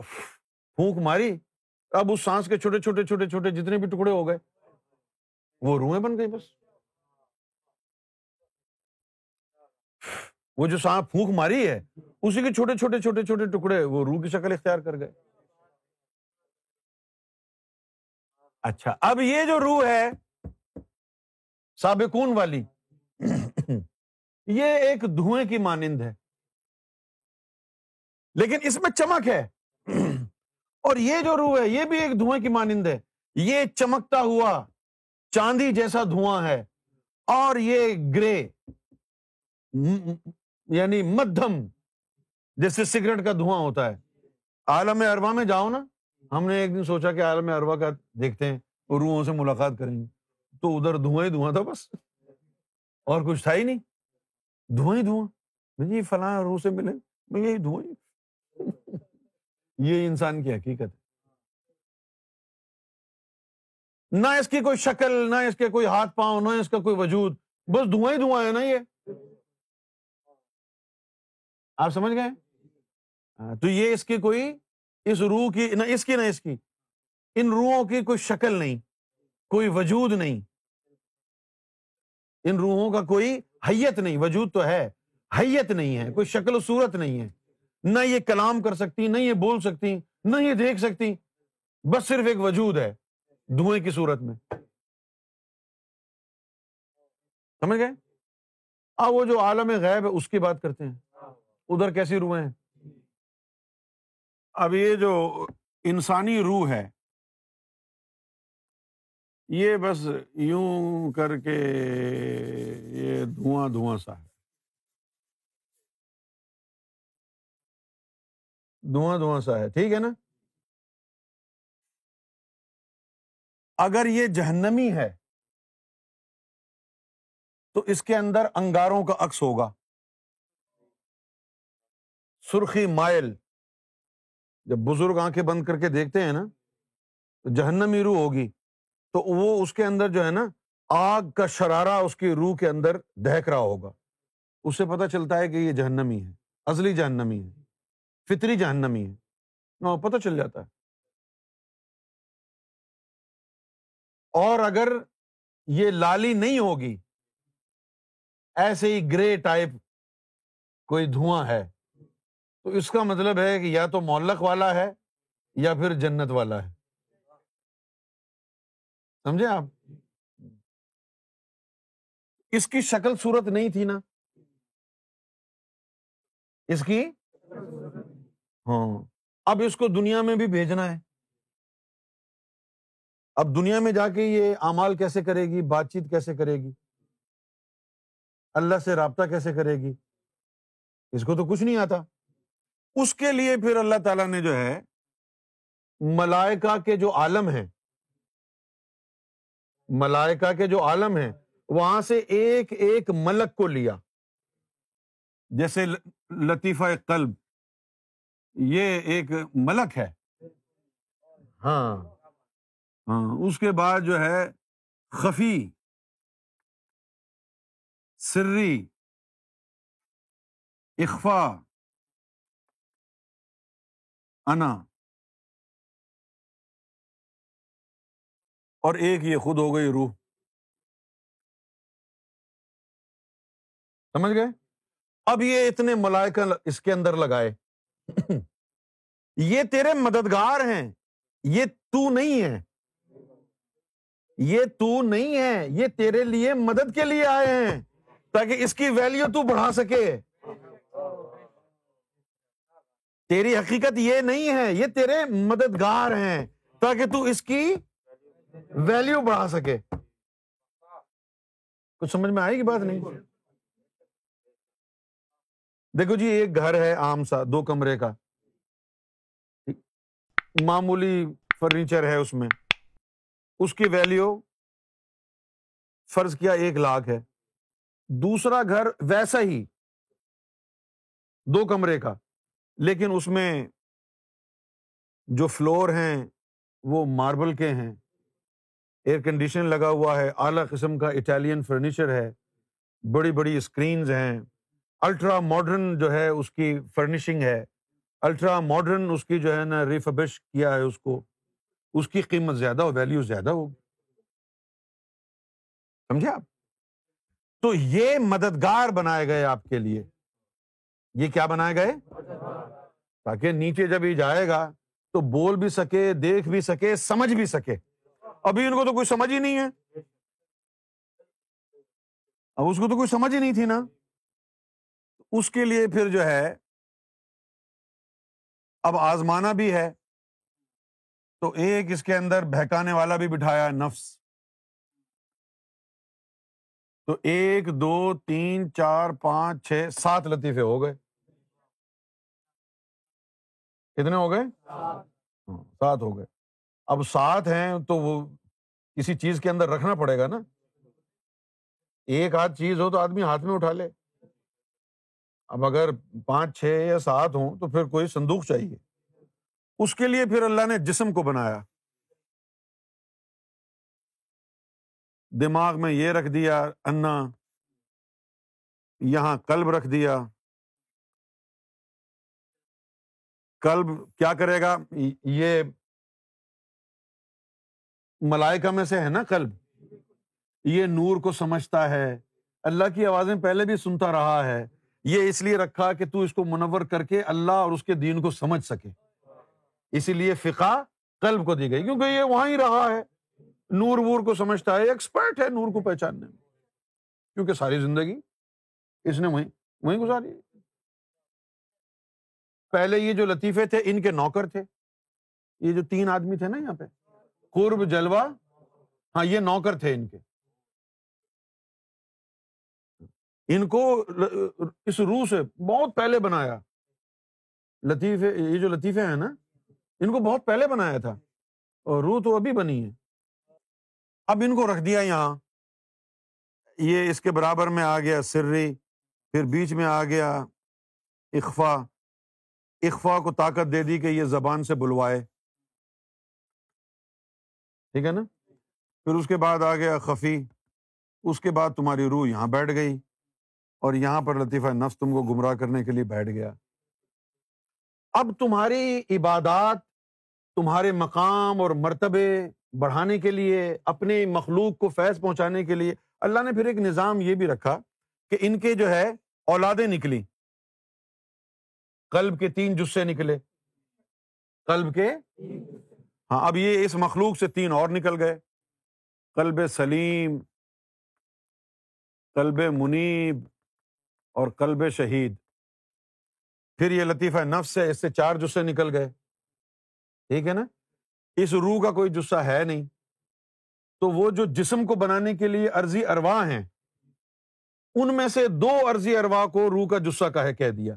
پھونک ماری، اب اس سانس کے چھوٹے چھوٹے چھوٹے چھوٹے جتنے بھی ٹکڑے ہو گئے، وہ روئیں بن گئی بس۔ وہ جو سانس پھونک ماری ہے، اسی کے چھوٹے چھوٹے چھوٹے چھوٹے ٹکڑے وہ روح کی شکل اختیار کر گئے۔ اچھا اب یہ جو روح ہے، سابقون والی یہ ایک دھوئیں کی مانند ہے۔ لیکن اس میں چمک ہے۔ اور یہ جو روح ہے، یہ بھی ایک دھوئیں کی مانند ہے۔ یہ چمکتا ہوا چاندی جیسا دھواں ہے اور یہ گرے یعنی مدھم جیسے سگریٹ کا دھواں ہوتا ہے۔ عالم اروا میں جاؤ نا۔ ہم نے ایک دن سوچا کہ عالم اروا کا دیکھتے ہیں اور روحوں سے ملاقات کریں گے۔ تو ادھر دھواں ہی دھواں تھا بس۔ اور کچھ تھا ہی نہیں۔ دھواں ہی دھواں جی فلاں روح سے ملے یہی دھواں یہ انسان کی حقیقت ہے۔ نہ اس کی کوئی شکل، نہ اس کے کوئی ہاتھ پاؤں، نہ اس کا کوئی وجود، بس دھواں ہی دھواں ہے نا یہ۔ آپ سمجھ گئے؟ ہاں، تو یہ اس کی کوئی، اس روح کی، نہ اس کی، نہ اس کی۔ ان روحوں کی کوئی شکل نہیں، کوئی وجود نہیں۔ ان روحوں کا کوئی حیت نہیں، وجود تو ہے، حیت نہیں ہے، کوئی شکل و صورت نہیں ہے۔ نہ یہ کلام کر سکتی، نہ یہ بول سکتی، نہ یہ دیکھ سکتی، بس صرف ایک وجود ہے، دھوئیں کی صورت میں۔ سمجھ گئے؟ اب وہ جو عالم غیب ہے، اس کی بات کرتے ہیں۔ ادھر کیسی روحیں ہیں؟ اب یہ جو انسانی روح ہے یہ بس یوں کر کے یہ دھواں دھواں سا ہے۔ دھواں دھواں سا ہے، ٹھیک ہے نا؟ اگر یہ جہنمی ہے، تو اس کے اندر انگاروں کا عکس ہوگا۔ سرخی مائل، جب بزرگ آنکھیں بند کر کے دیکھتے ہیں نا، تو جہنمی روح ہوگی۔ تو وہ اس کے اندر جو ہے نا، آگ کا شرارہ اس کی روح کے اندر دہک رہا ہوگا۔ اس سے پتا چلتا ہے کہ یہ جہنمی ہے ازلی جہنمی ہے، فطری جہنمی ہے۔ پتہ چل جاتا ہے۔ اور اگر یہ لالی نہیں ہوگی، ایسے ہی گرے ٹائپ کوئی دھواں ہے، تو اس کا مطلب ہے کہ یا تو مولک والا ہے یا پھر جنت والا ہے۔ سمجھے آپ؟ اس کی شکل صورت نہیں تھی نا۔ اس کی؟ ہاں۔ اب اس کو دنیا میں بھی بھیجنا ہے۔ اب دنیا میں جا کے یہ امال کیسے کرے گی؟ بات چیت کیسے کرے گی؟ اللہ سے رابطہ کیسے کرے گی؟ اس کو تو کچھ نہیں آتا۔ اس کے لیے پھر اللہ تعالیٰ نے جو ہے ملائکا کے جو عالم ہے ملائکا کے جو عالم ہے وہاں سے ایک ایک ملک کو لیا۔ جیسے لطیفہ قلب یہ ایک ملک ہے۔ ہاں۔ ہاں اس کے بعد جو ہے خفی سری اخفا انا۔ اور ایک یہ خود ہو گئی روح۔ سمجھ گئے؟ اب یہ اتنے ملائکہ اس کے اندر لگائے۔ یہ تیرے مددگار ہیں۔ یہ تو نہیں ہے یہ تو نہیں ہے یہ تیرے لیے مدد کے لیے آئے ہیں۔ تاکہ اس کی ویلو تو بڑھا سکے۔ تیری حقیقت یہ نہیں ہے۔ یہ تیرے مددگار ہیں۔ تاکہ تو اس کی ویلو بڑھا سکے۔ کچھ سمجھ میں آئے گی بات نہیں؟ دیکھو جی ایک گھر ہے عام سا، دو کمرے کا۔ معمولی فرنیچر ہے اس میں۔ اس کی ویلو فرض کیا ایک لاکھ ہے۔ دوسرا گھر ویسا ہی، دو کمرے کا۔ لیکن اس میں جو فلور ہیں، وہ ماربل کے ہیں۔ ایئر کنڈیشن لگا ہوا ہے، اعلیٰ قسم کا اٹالین فرنیچر ہے، بڑی بڑی اسکرینز ہیں۔ الٹرا ماڈرن جو ہے اس کی فرنیشنگ ہے۔ الٹرا ماڈرن اس کی جو ہے نا ریفبش کیا ہے اس کو۔ اس کی قیمت زیادہ ہو ویلو زیادہ ہوگی سمجھے آپ؟ تو یہ مددگار بنائے گئے آپ کے لیے۔ یہ کیا بنائے گئے؟ تاکہ نیچے جب یہ جائے گا تو بول بھی سکے، دیکھ بھی سکے، سمجھ بھی سکے۔ ابھی ان کو تو کوئی سمجھ ہی نہیں ہے۔ اب اس کو تو کوئی سمجھ ہی نہیں تھی نا۔ اس کے لیے پھر جو ہے اب آزمانا بھی ہے۔ تو ایک اس کے اندر بہکانے والا بھی بٹھایا نفس۔ تو ایک دو تین چار پانچ چھ سات لطیفے ہو گئے۔ کتنے ہو گئے؟ ہاں، سات ہو گئے۔ اب سات ہیں تو وہ کسی چیز کے اندر رکھنا پڑے گا نا۔ ایک آدھ چیز ہو تو آدمی ہاتھ میں اٹھا لے۔ اب اگر پانچ، چھ یا سات ہوں تو پھر کوئی صندوق چاہیے۔ اس کے لیے پھر اللہ نے جسم کو بنایا۔ دماغ میں یہ رکھ دیا، انا۔ یہاں کلب رکھ دیا۔ کلب کیا کرے گا؟ یہ ملائکہ میں سے ہے نا کلب یہ نور کو سمجھتا ہے۔ اللہ کی آوازیں پہلے بھی سنتا رہا ہے۔ یہ اس لیے رکھا کہ تو اس کو منور کر کے اللہ اور اس کے دین کو سمجھ سکے۔ اسی لیے فقہ قلب کو دی گئی، کیونکہ یہ وہاں ہی رہا ہے۔ نور وور کو سمجھتا ہے، ایکسپرٹ ہے نور کو پہچاننے میں۔ کیونکہ ساری زندگی اس نے وہیں وہیں گزاری۔ پہلے یہ جو لطیفے تھے، ان کے نوکر تھے۔ یہ جو تین آدمی تھے نا یہاں پہ۔ قرب جلوا ہاں یہ نوکر تھے ان کے۔ ان کو اس روح سے بہت پہلے بنایا۔ لطیفے یہ جو لطیفے ہیں نا، ان کو بہت پہلے بنایا تھا۔ اور روح تو ابھی بنی ہے۔ اب ان کو رکھ دیا یہاں۔ یہ اس کے برابر میں آ گیا، سری، پھر بیچ میں آ گیا، اخفا۔ اخفا کو طاقت دے دی کہ یہ زبان سے بلوائے۔ ٹھیک ہے نا؟ پھر اس کے بعد آ گیا خفی، اس کے بعد تمہاری روح یہاں بیٹھ گئی اور یہاں پر لطیفہ نفس تم کو گمراہ کرنے کے لیے بیٹھ گیا۔ اب تمہاری عبادات، تمہارے مقام اور مرتبے بڑھانے کے لیے، اپنے مخلوق کو فیض پہنچانے کے لیے، اللہ نے پھر ایک نظام یہ بھی رکھا کہ ان کے جو ہے اولادیں نکلی کلب کے تین جسے نکلے۔ کلب کے ہاں اب یہ اس مخلوق سے تین اور نکل گئے۔ کلب سلیم کلب منیب اور کلب شہید۔ پھر یہ لطیفہ نفس سے اس سے چار جسے نکل گئے۔ ٹھیک ہے نا؟ اس روح کا کوئی جسہ ہے نہیں۔ تو وہ جو جسم کو بنانے کے لیے عرضی اروا ہیں، ان میں سے دو عرضی اروا کو روح کا جسہ کا ہے، کہہ دیا۔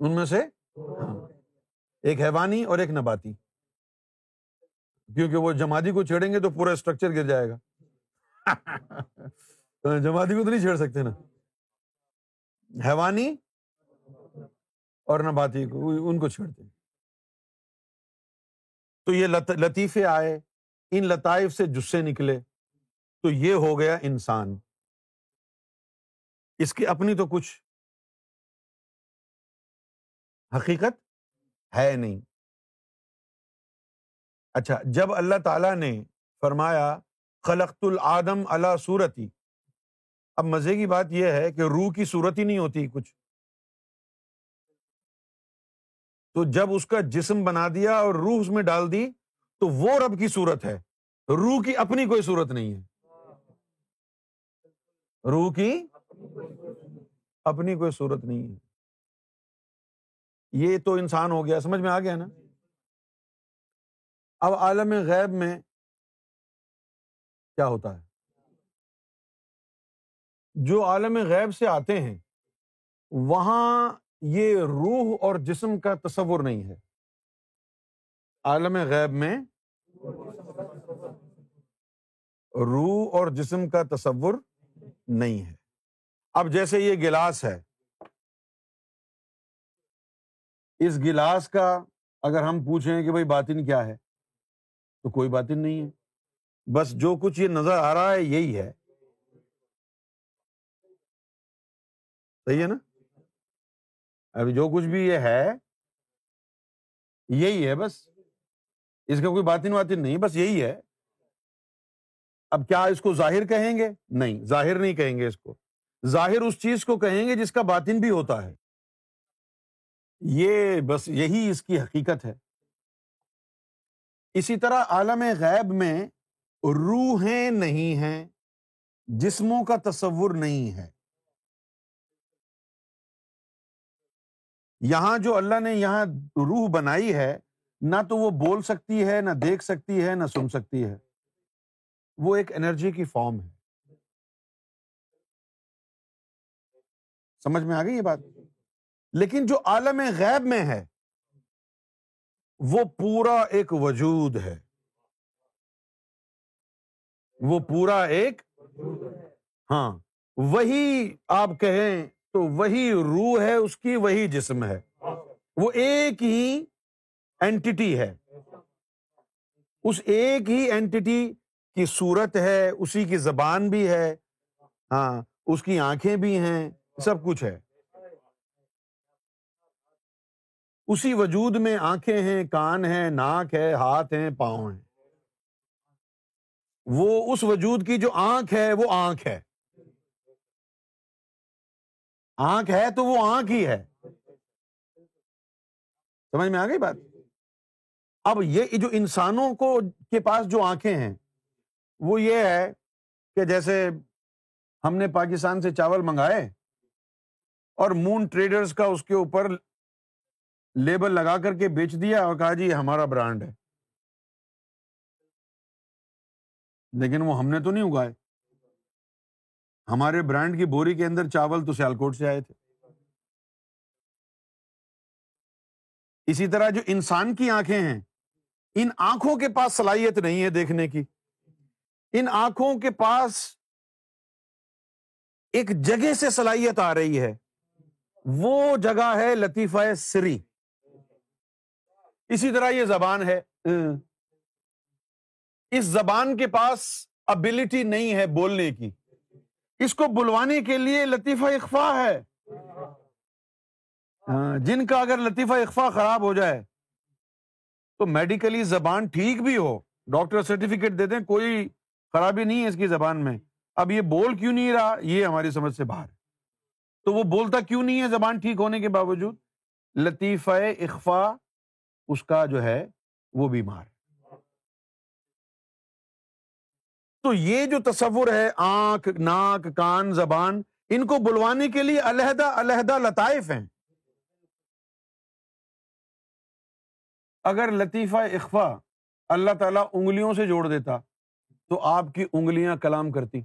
ان میں سے؟ ہاں۔ ایک حیوانی اور ایک نباتی۔ کیونکہ وہ جمادی کو چھیڑیں گے تو پورا اسٹرکچر گر جائے گا۔ جمادی کو تو نہیں چھیڑ سکتے نا۔ حیوانی اور نباتی کو، ان کو چھیڑتے تو یہ لطیفے آئے، ان لطائف سے جسے نکلے، تو یہ ہو گیا انسان۔ اس کی اپنی تو کچھ حقیقت؟ ہے نہیں۔ اچھا جب اللہ تعالی نے فرمایا، خلقت العدم اللہ صورتی اب مزے کی بات یہ ہے کہ روح کی صورت ہی نہیں ہوتی کچھ۔ تو جب اس کا جسم بنا دیا اور روح اس میں ڈال دی، تو وہ رب کی صورت ہے۔ روح کی اپنی کوئی صورت نہیں ہے۔ روح کی اپنی کوئی صورت نہیں ہے۔ یہ تو انسان ہو گیا، سمجھ میں آ گیا نا؟ اب عالم غیب میں کیا ہوتا ہے؟ جو عالم غیب سے آتے ہیں، وہاں یہ روح اور جسم کا تصور نہیں ہے۔ عالم غیب میں روح اور جسم کا تصور نہیں ہے۔ اب جیسے یہ گلاس ہے اس گلاس کا اگر ہم پوچھیں کہ بھائی باطن کیا ہے، تو کوئی باطن نہیں ہے۔ بس جو کچھ یہ نظر آ رہا ہے یہی ہے۔ صحیح ہے نا؟ ابھی جو کچھ بھی یہ ہے، یہی ہے بس۔ اس کا کوئی باطن واطن نہیں، بس یہی ہے۔ اب کیا اس کو ظاہر کہیں گے؟ نہیں، ظاہر نہیں کہیں گے اس کو۔ ظاہر اس چیز کو کہیں گے جس کا باطن بھی ہوتا ہے۔ یہ بس یہی اس کی حقیقت ہے۔ اسی طرح عالم غیب میں روحیں نہیں ہیں، جسموں کا تصور نہیں ہے۔ یہاں جو اللہ نے یہاں روح بنائی ہے، نہ تو وہ بول سکتی ہے، نہ دیکھ سکتی ہے، نہ سن سکتی ہے۔ وہ ایک انرجی کی فارم ہے۔ سمجھ میں آ گئی یہ بات؟ لیکن جو عالم غیب میں ہے، وہ پورا ایک وجود ہے۔ وہ پورا ایک ہاں وہی آپ کہیں تو وہی روح ہے، اس کی وہی جسم ہے۔ وہ ایک ہی اینٹی ہے۔ اس ایک ہی اینٹی کی صورت ہے، اسی کی زبان بھی ہے۔ ہاں اس کی آنکھیں بھی ہیں، سب کچھ ہے۔ اسی وجود میں آنکھیں ہیں، کان ہیں، ناک ہے، ہاتھ ہیں، پاؤں ہیں۔ وہ اس وجود کی جو آنکھ ہے، وہ آنکھ ہے۔ آنکھ ہے تو وہ آنکھ ہی ہے۔ سمجھ میں آ گئی بات؟ اب یہ جو انسانوں کو کے پاس جو آنکھیں ہیں، وہ یہ ہے کہ جیسے ہم نے پاکستان سے چاول منگائے اور مون ٹریڈرز کا اس کے اوپر لیبل لگا کر کے بیچ دیا اور کہا جی ہمارا برانڈ ہے۔ لیکن وہ ہم نے تو نہیں اگائے۔ ہمارے برانڈ کی بوری کے اندر چاول تو سیالکوٹ سے آئے تھے۔ اسی طرح جو انسان کی آنکھیں ہیں، ان آنکھوں کے پاس صلاحیت نہیں ہے دیکھنے کی۔ ان آنکھوں کے پاس ایک جگہ سے صلاحیت آ رہی ہے۔ وہ جگہ ہے لطیفہ سری۔ اسی طرح یہ زبان ہے۔ اس زبان کے پاس ابلٹی نہیں ہے بولنے کی۔ اس کو بلوانے کے لیے لطیفہ اخفا ہے۔ ہاں، جن کا اگر لطیفہ اخفا خراب ہو جائے تو میڈیکلی زبان ٹھیک بھی ہو۔ ڈاکٹر سرٹیفکیٹ دے دیں کوئی خرابی نہیں ہے اس کی زبان میں۔ اب یہ بول کیوں نہیں رہا؟ یہ ہماری سمجھ سے باہر تو وہ بولتا کیوں نہیں ہے زبان ٹھیک ہونے کے باوجود؟ لطیفہ اخفا اس کا جو ہے وہ بیمار۔ ہے تو یہ جو تصور ہے، آنکھ، ناک، کان، زبان، ان کو بلوانے کے لیے علیحدہ علیحدہ لطائف ہیں۔ اگر لطیفہ اخفا اللہ تعالی انگلیوں سے جوڑ دیتا، تو آپ کی انگلیاں کلام کرتی۔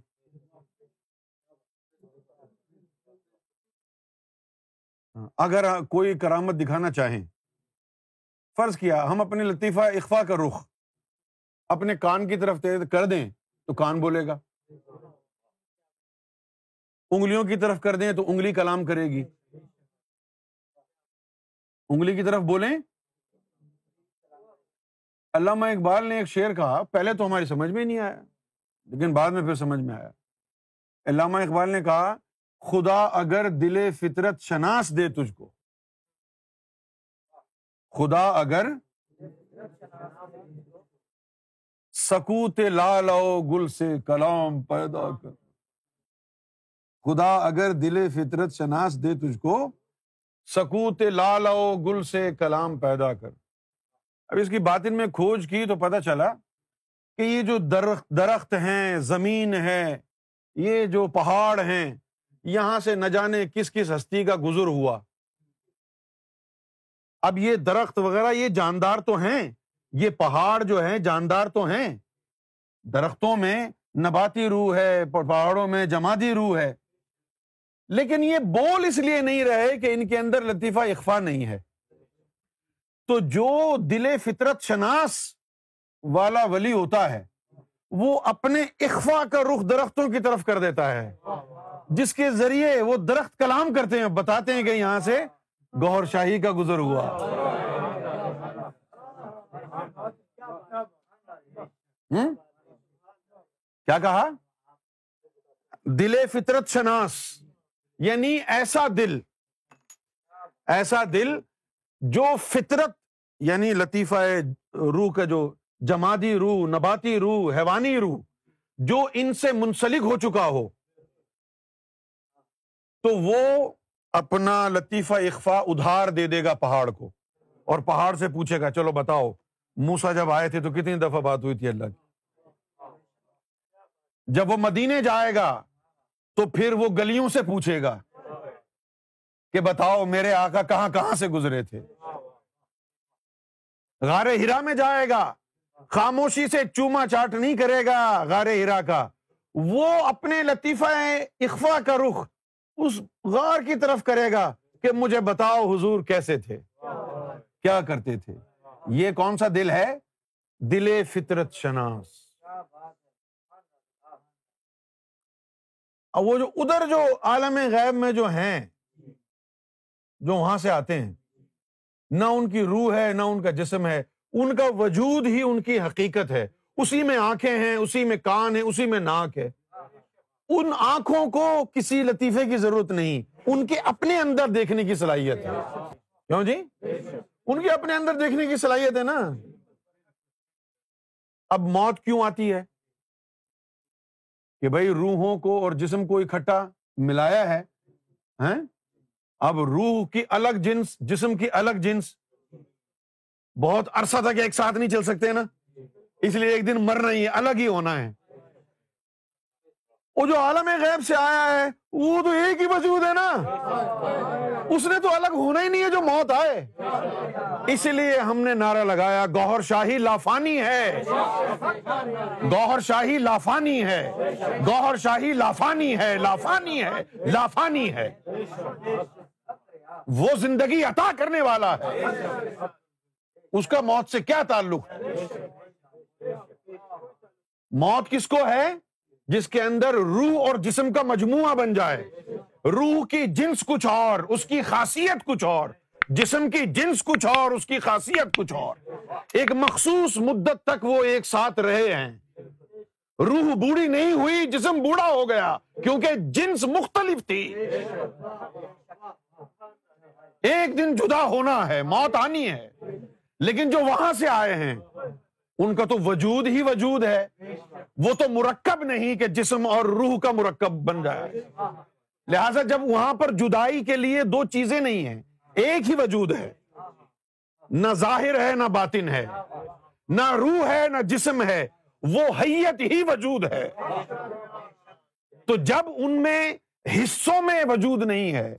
ہاں، اگر کوئی کرامت دکھانا چاہیں فرض کیا، ہم اپنے لطیفہ اخفا کا رخ اپنے کان کی طرف کر دیں تو کان بولے گا۔ انگلیوں کی طرف کر دیں تو انگلی کلام کرے گی۔ انگلی کی طرف بولیں۔ علامہ اقبال نے ایک شعر کہا، پہلے تو ہماری سمجھ میں نہیں آیا، لیکن بعد میں پھر سمجھ میں آیا۔ علامہ اقبال نے کہا، خدا اگر دل فطرت شناس دے تجھ کو خدا اگر سکوت لال او گل سے کلام پیدا کر۔ خدا اگر دل فطرت شناس دے تجھ کو، سکوت لال او گل سے کلام پیدا کر۔ اب اس کی بات ان میں کھوج کی تو پتا چلا کہ یہ جو درخت درخت ہیں، زمین ہے، یہ جو پہاڑ ہیں، یہاں سے نہ جانے کس کس ہستی کا گزر ہوا۔ اب یہ درخت وغیرہ، یہ جاندار تو ہیں، یہ پہاڑ جو ہے جاندار تو ہیں۔ درختوں میں نباتی روح ہے، پہاڑوں میں جمادی روح ہے۔ لیکن یہ بول اس لیے نہیں رہے کہ ان کے اندر لطیفہ اخفا نہیں ہے۔ تو جو دل فطرت شناس والا ولی ہوتا ہے، وہ اپنے اخفا کا رخ درختوں کی طرف کر دیتا ہے۔ جس کے ذریعے وہ درخت کلام کرتے ہیں، بتاتے ہیں کہ یہاں سے گور شاہی کا گزر ہوا۔ کیا کہا؟ دل فطرت شناس یعنی ایسا دل ایسا دل جو فطرت یعنی لطیفہ روح کا جو جمادی روح، نباتی روح، حیوانی روح، جو ان سے منسلک ہو چکا ہو، تو وہ اپنا لطیفہ اخفا ادھار دے دے گا پہاڑ کو اور پہاڑ سے پوچھے گا، چلو بتاؤ موسا جب آئے تھے تو کتنی دفعہ بات ہوئی تھی اللہ کی؟ جب وہ مدینے جائے گا تو پھر وہ گلیوں سے پوچھے گا کہ بتاؤ، میرے آقا کہاں کہاں سے گزرے تھے؟ غار ہرا میں جائے گا، خاموشی سے چوما چاٹ نہیں کرے گا غار ہرا کا۔ وہ اپنے لطیفہ اخفا کا رخ اس غار کی طرف کرے گا کہ مجھے بتاؤ حضور کیسے تھے، کیا کرتے تھے۔ یہ کون سا دل ہے؟ دل فطرت شناس۔ وہ جو ادھر جو عالم غیب میں جو ہیں، جو وہاں سے آتے ہیں، نہ ان کی روح ہے، نہ ان کا جسم ہے، ان کا وجود ہی ان کی حقیقت ہے۔ اسی میں آنکھیں ہیں، اسی میں کان ہے اسی میں ناک ہے۔ ان آنکھوں کو کسی لطیفے کی ضرورت نہیں، ان کے اپنے اندر دیکھنے کی صلاحیت ہے۔ کیوں جی؟ ان کے اپنے اندر دیکھنے کی صلاحیت ہے نا۔ اب موت کیوں آتی ہے؟ کہ بھائی روحوں کو اور جسم کو اکٹھا ملایا ہے ہاں؟ اب روح کی الگ جنس، جسم کی الگ جنس۔ بہت عرصہ تک ایک ساتھ نہیں چل سکتے نا۔ اس لیے ایک دن مرنا ہی الگ ہی ہونا ہے۔ وہ جو عالم غیب سے آیا ہے، وہ تو ایک ہی وجود ہے نا۔ اس نے تو الگ ہونا ہی نہیں ہے جو موت آئے۔ اس لیے ہم نے نعرہ لگایا، گوہر شاہی لافانی ہے۔ گوہر شاہی لافانی ہے۔ گوہر شاہی لافانی ہے لافانی ہے لافانی ہے۔ وہ زندگی عطا کرنے والا ہے۔ اس کا موت سے کیا تعلق ہے؟ موت کس کو ہے؟ جس کے اندر روح اور جسم کا مجموعہ بن جائے۔ روح کی جنس کچھ اور، اس کی خاصیت کچھ اور۔ جسم کی جنس کچھ اور، اس کی خاصیت کچھ اور۔ ایک مخصوص مدت تک وہ ایک ساتھ رہے ہیں۔ روح بوڑھی نہیں ہوئی، جسم بوڑھا ہو گیا، کیونکہ جنس مختلف تھی۔ ایک دن جدا ہونا ہے، موت آنی ہے، لیکن جو وہاں سے آئے ہیں، ان کا تو وجود ہی وجود ہے۔ وہ تو مرکب نہیں کہ جسم اور روح کا مرکب بن جائے۔ لہذا جب وہاں پر جدائی کے لیے دو چیزیں نہیں ہیں، ایک ہی وجود ہے۔ نہ ظاہر ہے، نہ باطن ہے۔ نہ روح ہے، نہ جسم ہے، وہ حیت ہی وجود ہے۔ تو جب ان میں حصوں میں وجود نہیں ہے،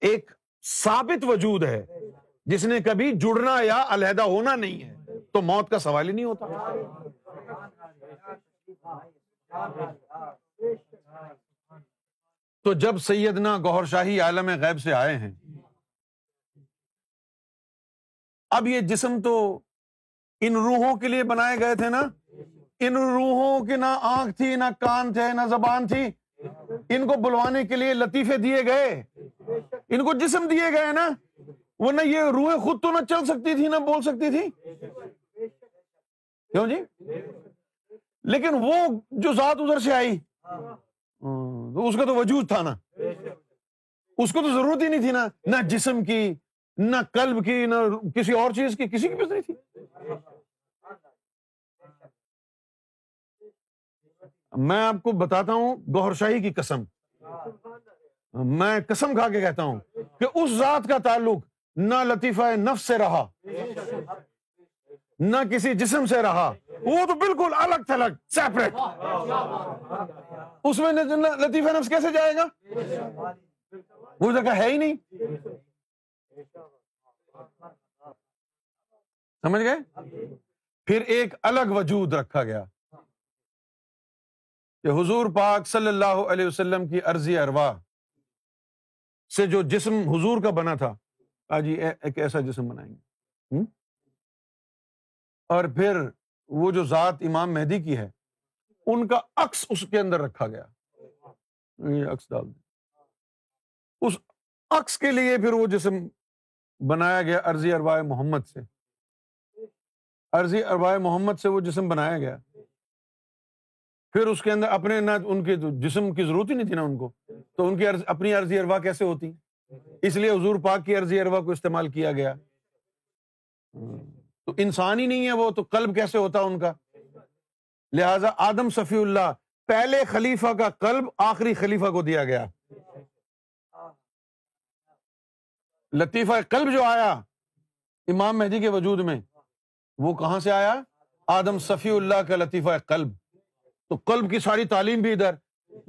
ایک ثابت وجود ہے، جس نے کبھی جڑنا یا علیحدہ ہونا نہیں ہے، تو موت کا سوال ہی نہیں ہوتا۔ تو جب سیدنا گوہر شاہی عالم غیب سے آئے ہیں۔ اب یہ جسم تو ان روحوں کے لیے بنائے گئے تھے نا۔ ان روحوں کی نہ آنکھ تھی، نہ کان تھے، نہ زبان تھی۔ ان کو بلوانے کے لیے لطیفے دیے گئے۔ ان کو جسم دیے گئے نا۔ ورنہ یہ روحیں خود تو نہ چل سکتی تھی، نہ بول سکتی تھی۔ کیوں جی؟ لیکن وہ جو ذات ادھر سے آئی ہاں، تو اس کا تو وجود تھا نا۔ اس کو تو ضرورت ہی نہیں تھی نا، نہ جسم کی، نہ قلب کی، نہ کسی اور چیز کی، کسی کی بھی نہیں تھی۔ میں آپ کو بتاتا ہوں گوہر شاہی کی قسم۔ میں قسم کھا کے کہتا ہوں کہ اس ذات کا تعلق نہ لطیفہ نفس سے رہا۔ نہ کسی جسم سے رہا۔ وہ تو بالکل الگ تھلگ سیپریٹ اس میں لطیفہ نفس کیسے جائے گا؟ وہ جگہ ہے ہی نہیں۔ سمجھ گئے؟ پھر ایک الگ وجود رکھا گیا۔ کہ حضور پاک صلی اللہ علیہ وسلم کی عرضی اروا سے جو جسم حضور کا بنا تھا۔ جی ایک ایسا جسم بنائیں گے۔ اور پھر وہ جو ذات امام مہدی کی ہے، ان کا عکس اس کے اندر رکھا گیا۔ عکس ڈال دیں۔ اس عکس کے لیے پھر وہ جسم بنایا گیا عرضی اربائے محمد سے۔ عرضی اربائے محمد سے وہ جسم بنایا گیا۔ پھر اس کے اندر اپنے نہ ان کے جسم کی ضرورت ہی نہیں تھی نا ان کو۔ تو ان کی اپنی عرضی اروا کیسے ہوتی؟ اس لیے حضور پاک کی عرضی اروا کو استعمال کیا گیا۔ تو انسان ہی نہیں ہے وہ، تو قلب کیسے ہوتا ان کا؟ لہذا آدم صفی اللہ، پہلے خلیفہ کا قلب آخری خلیفہ کو دیا گیا۔ لطیفہ قلب جو آیا امام مہدی کے وجود میں، وہ کہاں سے آیا؟ آدم صفی اللہ کا لطیفہ قلب۔ تو قلب کی ساری تعلیم بھی ادھر۔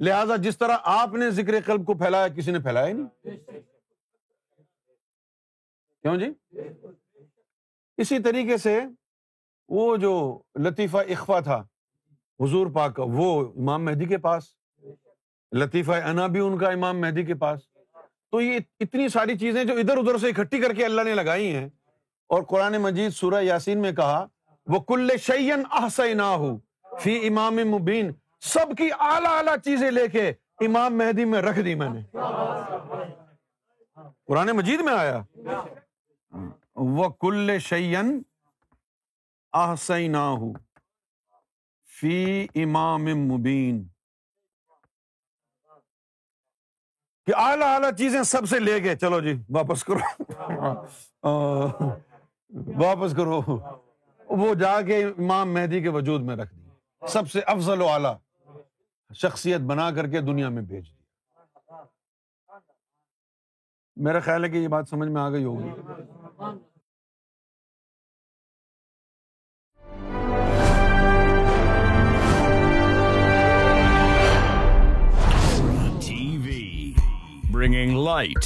لہذا جس طرح آپ نے ذکر قلب کو پھیلایا، کسی نے پھیلایا نہیں۔ کیوں جی؟ اسی طریقے سے وہ جو لطیفہ اخوا تھا، حضور پاک کا وہ امام مہدی کے پاس، لطیفہ انا بھی ان کا امام مہدی کے پاس۔ تو یہ اتنی ساری چیزیں جو ادھر ادھر سے اکٹھی کر کے اللہ نے لگائی ہیں۔ اور قرآن مجید سورہ یاسین میں کہا، وہ کل شعین احسینا ہو فی امام مبین۔ سب کی اعلی اعلی چیزیں لے کے امام مہدی میں رکھ دی میں نے۔ قرآن مجید میں آیا۔ وہ کل شعین احسینا فی امام مبین۔ کہ اعلیٰ اعلیٰ چیزیں سب سے لے گئے۔ چلو جی واپس کرو۔ واپس کرو۔ وہ جا کے امام مہدی کے وجود میں رکھ دی۔ سب سے افضل و اعلیٰ شخصیت بنا کر کے دنیا میں بھیج دی۔ میرا خیال ہے کہ یہ بات سمجھ میں آ گئی ہوگی۔ TV, bringing light